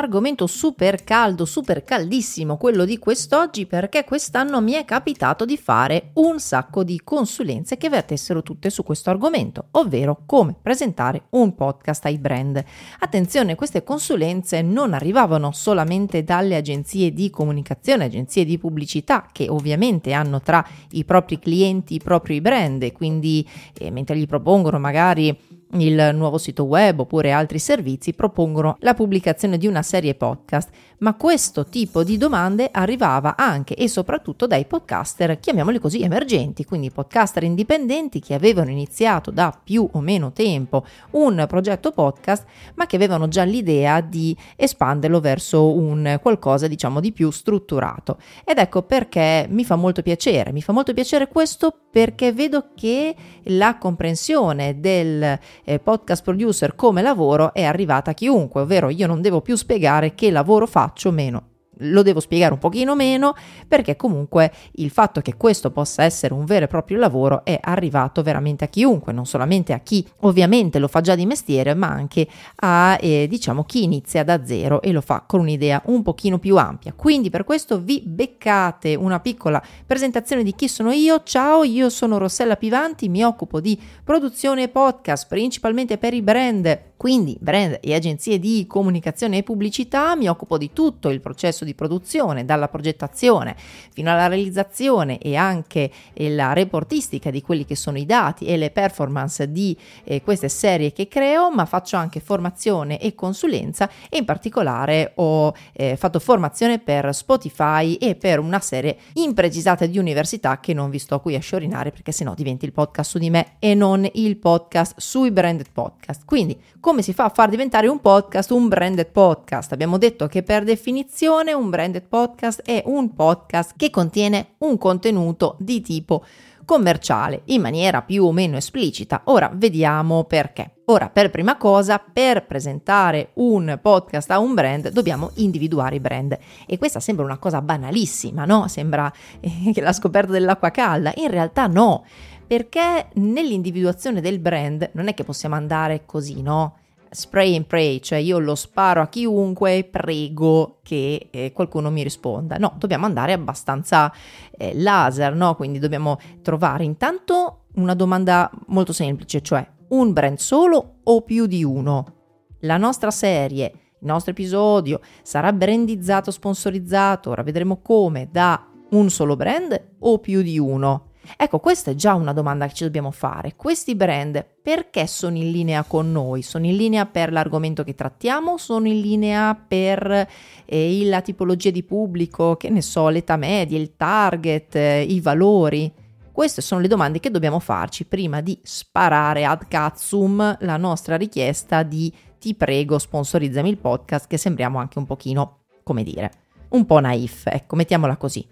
Argomento super caldo, super caldissimo quello di quest'oggi perché quest'anno mi è capitato di fare un sacco di consulenze che vertessero tutte su questo argomento, ovvero come presentare un podcast ai brand. Attenzione, queste consulenze non arrivavano solamente dalle agenzie di comunicazione, agenzie di pubblicità che ovviamente hanno tra i propri clienti i propri brand quindi eh, mentre gli propongono magari il nuovo sito web oppure altri servizi propongono la pubblicazione di una serie podcast, ma questo tipo di domande arrivava anche e soprattutto dai podcaster, chiamiamoli così, emergenti, quindi podcaster indipendenti che avevano iniziato da più o meno tempo un progetto podcast, ma che avevano già l'idea di espanderlo verso un qualcosa diciamo di più strutturato. Ed ecco perché mi fa molto piacere, mi fa molto piacere questo perché vedo che la comprensione del eh, podcast producer come lavoro è arrivata a chiunque, ovvero io non devo più spiegare che lavoro faccio meno lo devo spiegare un pochino meno perché comunque il fatto che questo possa essere un vero e proprio lavoro è arrivato veramente a chiunque, non solamente a chi ovviamente lo fa già di mestiere, ma anche a eh, diciamo chi inizia da zero e lo fa con un'idea un pochino più ampia. Quindi per questo vi beccate una piccola presentazione di chi sono io. Ciao, io sono Rossella Pivanti, mi occupo di produzione e podcast principalmente per i brand quindi brand e agenzie di comunicazione e pubblicità, mi occupo di tutto il processo di produzione, dalla progettazione fino alla realizzazione e anche la reportistica di quelli che sono i dati e le performance di eh, queste serie che creo, ma faccio anche formazione e consulenza e in particolare ho eh, fatto formazione per Spotify e per una serie imprecisata di università che non vi sto qui a sciorinare perché sennò diventi il podcast su di me e non il podcast sui branded podcast. Quindi come si fa a far diventare un podcast un branded podcast. Abbiamo detto che per definizione un branded podcast è un podcast che contiene un contenuto di tipo commerciale in maniera più o meno esplicita. Ora vediamo perché. Ora, per prima cosa, per presentare un podcast a un brand dobbiamo individuare i brand e questa sembra una cosa banalissima, no? Sembra eh, la scoperta dell'acqua calda, in realtà no, perché nell'individuazione del brand non è che possiamo andare così, no? spray and pray, cioè io lo sparo a chiunque e prego che eh, qualcuno mi risponda. No, dobbiamo andare abbastanza eh, laser, no? Quindi dobbiamo trovare intanto una domanda molto semplice, cioè un brand solo o più di uno? La nostra serie, il nostro episodio sarà brandizzato, sponsorizzato, ora vedremo come, da un solo brand o più di uno? Ecco, questa è già una domanda che ci dobbiamo fare. Questi brand perché sono in linea con noi? Sono in linea per l'argomento che trattiamo? Sono in linea per eh, la tipologia di pubblico, che ne so, l'età media, il target, eh, i valori? Queste sono le domande che dobbiamo farci prima di sparare ad cazzum la nostra richiesta di ti prego sponsorizzami il podcast che sembriamo anche un pochino, come dire, un po' naif, ecco, mettiamola così.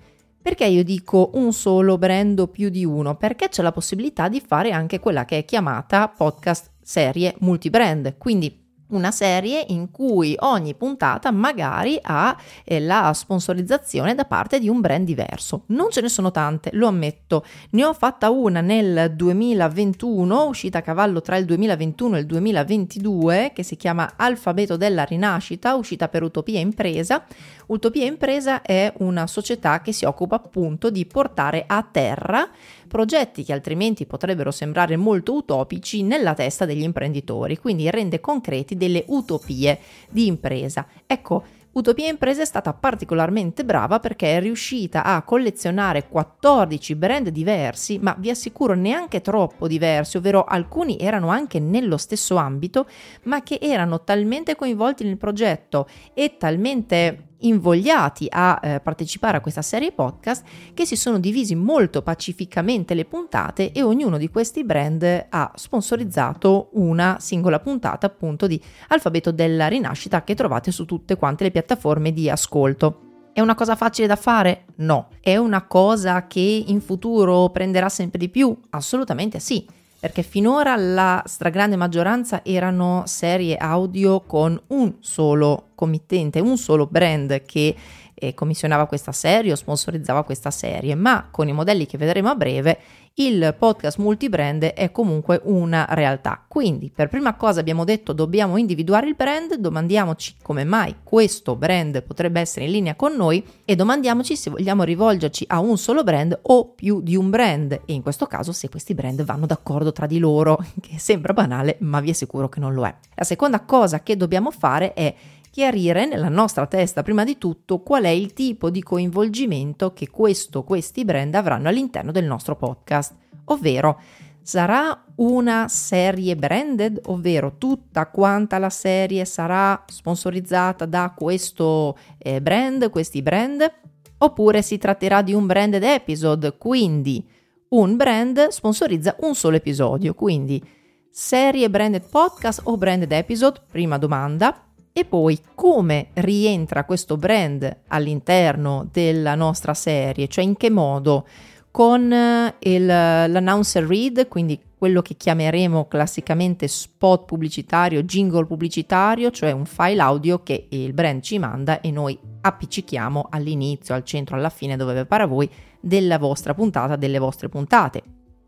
Perché io dico un solo brand o più di uno? Perché c'è la possibilità di fare anche quella che è chiamata podcast serie multibrand, quindi una serie in cui ogni puntata magari ha eh, la sponsorizzazione da parte di un brand diverso. Non ce ne sono tante, lo ammetto. Ne ho fatta una nel 2021, uscita a cavallo tra il 2021 e il 2022, che si chiama Alfabeto della Rinascita, uscita per Utopia Impresa. Utopia Impresa è una società che si occupa appunto di portare a terra progetti che altrimenti potrebbero sembrare molto utopici nella testa degli imprenditori, quindi rende concreti delle utopie di impresa. Ecco, Utopia Impresa è stata particolarmente brava perché è riuscita a collezionare 14 brand diversi, ma vi assicuro neanche troppo diversi, ovvero alcuni erano anche nello stesso ambito, ma che erano talmente coinvolti nel progetto e talmente invogliati a eh, partecipare a questa serie podcast che si sono divisi molto pacificamente le puntate e ognuno di questi brand ha sponsorizzato una singola puntata appunto di Alfabeto della Rinascita che trovate su tutte quante le piattaforme di ascolto. È una cosa facile da fare? No. È una cosa che in futuro prenderà sempre di più? Assolutamente sì perché finora la stragrande maggioranza erano serie audio con un solo committente, un solo brand che eh, commissionava questa serie o sponsorizzava questa serie, ma con i modelli che vedremo a breve il podcast multibrand è comunque una realtà. Quindi, per prima cosa abbiamo detto dobbiamo individuare il brand, domandiamoci come mai questo brand potrebbe essere in linea con noi e domandiamoci se vogliamo rivolgerci a un solo brand o più di un brand e in questo caso se questi brand vanno d'accordo tra di loro, che sembra banale, ma vi assicuro che non lo è. La seconda cosa che dobbiamo fare è chiarire nella nostra testa prima di tutto qual è il tipo di coinvolgimento che questo, questi brand avranno all'interno del nostro podcast, ovvero sarà una serie branded, ovvero tutta quanta la serie sarà sponsorizzata da questo eh, brand, questi brand, oppure si tratterà di un branded episode, quindi un brand sponsorizza un solo episodio, quindi serie branded podcast o branded episode, prima domanda, e poi come rientra questo brand all'interno della nostra serie, cioè in che modo? Con eh, il, l'announcer read, quindi quello che chiameremo classicamente spot pubblicitario, jingle pubblicitario, cioè un file audio che il brand ci manda e noi appiccichiamo all'inizio, al centro, alla fine, dove pare a voi, della vostra puntata, delle vostre puntate.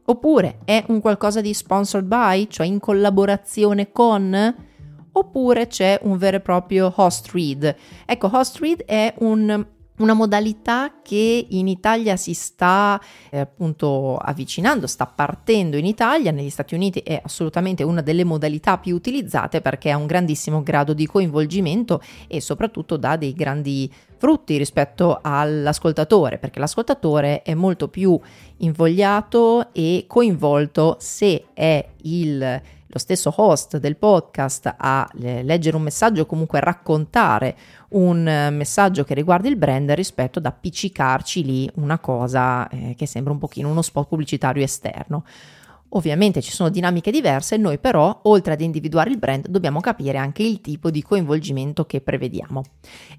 Oppure è un qualcosa di sponsored by, cioè in collaborazione con oppure c'è un vero e proprio host read. Ecco, host read è un una modalità che in Italia si sta eh, appunto avvicinando, sta partendo in Italia, negli Stati Uniti è assolutamente una delle modalità più utilizzate perché ha un grandissimo grado di coinvolgimento e soprattutto dà dei grandi frutti rispetto all'ascoltatore, perché l'ascoltatore è molto più invogliato e coinvolto se è il lo stesso host del podcast a leggere un messaggio o comunque raccontare un messaggio che riguarda il brand rispetto ad appiccicarci lì una cosa eh, che sembra un pochino uno spot pubblicitario esterno. Ovviamente ci sono dinamiche diverse, noi però, oltre ad individuare il brand, dobbiamo capire anche il tipo di coinvolgimento che prevediamo.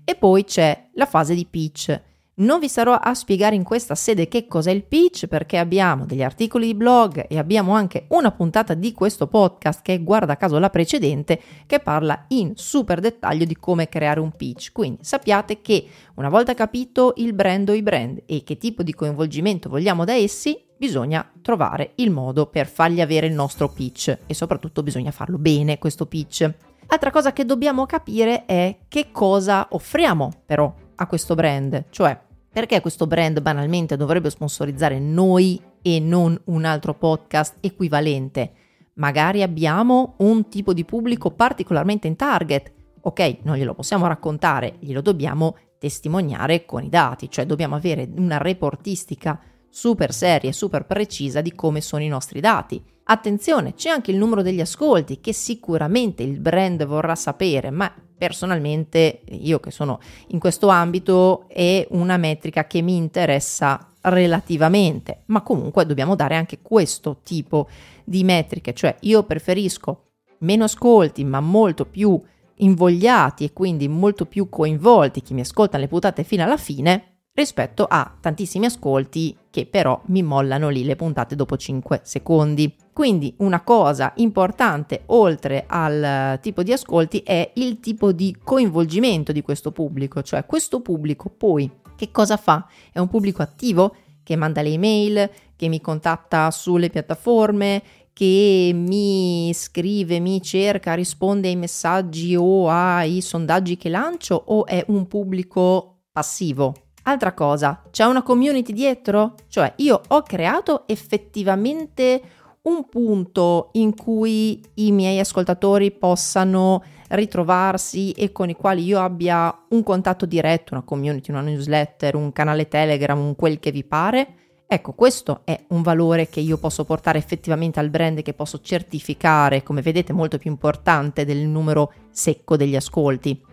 E poi c'è la fase di pitch. Non vi sarò a spiegare in questa sede che cos'è il pitch perché abbiamo degli articoli di blog e abbiamo anche una puntata di questo podcast che è guarda caso la precedente che parla in super dettaglio di come creare un pitch. Quindi sappiate che una volta capito il brand o i brand e che tipo di coinvolgimento vogliamo da essi, bisogna trovare il modo per fargli avere il nostro pitch e soprattutto bisogna farlo bene questo pitch. Altra cosa che dobbiamo capire è che cosa offriamo però a questo brand, cioè perché questo brand banalmente dovrebbe sponsorizzare noi e non un altro podcast equivalente? Magari abbiamo un tipo di pubblico particolarmente in target. Ok, non glielo possiamo raccontare, glielo dobbiamo testimoniare con i dati, cioè dobbiamo avere una reportistica super seria e super precisa di come sono i nostri dati. Attenzione, c'è anche il numero degli ascolti che sicuramente il brand vorrà sapere, ma personalmente io che sono in questo ambito è una metrica che mi interessa relativamente, ma comunque dobbiamo dare anche questo tipo di metriche, cioè io preferisco meno ascolti ma molto più invogliati e quindi molto più coinvolti chi mi ascolta le puntate fino alla fine rispetto a tantissimi ascolti che però mi mollano lì le puntate dopo 5 secondi. Quindi una cosa importante oltre al tipo di ascolti è il tipo di coinvolgimento di questo pubblico, cioè questo pubblico poi che cosa fa? È un pubblico attivo che manda le email, che mi contatta sulle piattaforme, che mi scrive, mi cerca, risponde ai messaggi o ai sondaggi che lancio o è un pubblico passivo? Altra cosa, c'è una community dietro? Cioè io ho creato effettivamente un punto in cui i miei ascoltatori possano ritrovarsi e con i quali io abbia un contatto diretto, una community, una newsletter, un canale Telegram, un quel che vi pare. Ecco, questo è un valore che io posso portare effettivamente al brand che posso certificare, come vedete, molto più importante del numero secco degli ascolti.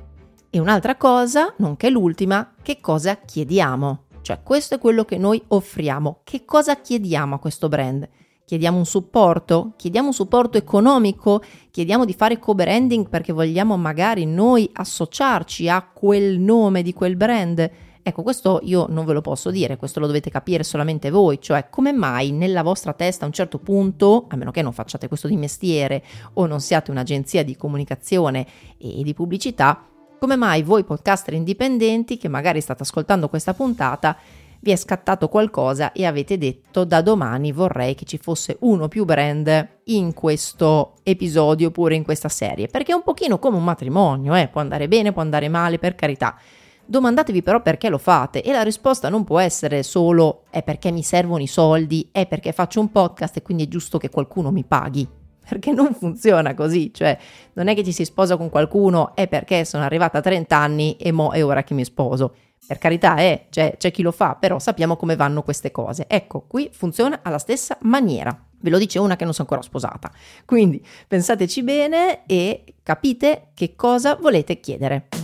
E un'altra cosa, nonché l'ultima, che cosa chiediamo? Cioè, questo è quello che noi offriamo. Che cosa chiediamo a questo brand? Chiediamo un supporto? Chiediamo un supporto economico? Chiediamo di fare co-branding perché vogliamo magari noi associarci a quel nome di quel brand? Ecco, questo io non ve lo posso dire, questo lo dovete capire solamente voi, cioè come mai nella vostra testa a un certo punto, a meno che non facciate questo di mestiere o non siate un'agenzia di comunicazione e di pubblicità, Come mai voi podcaster indipendenti che magari state ascoltando questa puntata vi è scattato qualcosa e avete detto da domani vorrei che ci fosse uno più brand in questo episodio oppure in questa serie, perché è un pochino come un matrimonio, eh? può andare bene, può andare male, per carità. Domandatevi però perché lo fate e la risposta non può essere solo è perché mi servono i soldi, è perché faccio un podcast e quindi è giusto che qualcuno mi paghi. Perché non funziona così, cioè non è che ci si sposa con qualcuno, è perché sono arrivata a 30 anni e mo è ora che mi sposo. Per carità, eh, c'è, c'è chi lo fa, però sappiamo come vanno queste cose. Ecco, qui funziona alla stessa maniera. Ve lo dice una che non sono ancora sposata. Quindi pensateci bene e capite che cosa volete chiedere.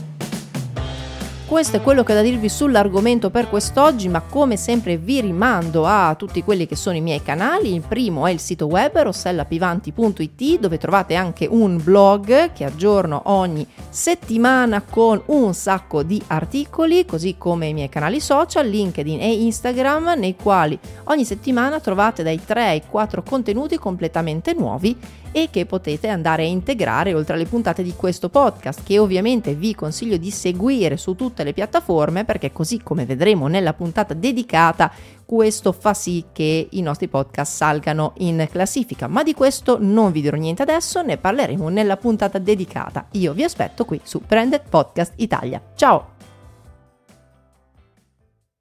Questo è quello che ho da dirvi sull'argomento per quest'oggi, ma come sempre vi rimando a tutti quelli che sono i miei canali. Il primo è il sito web rossellapivanti.it dove trovate anche un blog che aggiorno ogni settimana con un sacco di articoli, così come i miei canali social, LinkedIn e Instagram, nei quali ogni settimana trovate dai 3 ai 4 contenuti completamente nuovi e che potete andare a integrare oltre alle puntate di questo podcast che ovviamente vi consiglio di seguire su tutte le piattaforme perché così come vedremo nella puntata dedicata questo fa sì che i nostri podcast salgano in classifica. Ma di questo non vi dirò niente adesso ne parleremo nella puntata dedicata. Io vi aspetto qui su Branded Podcast Italia. Ciao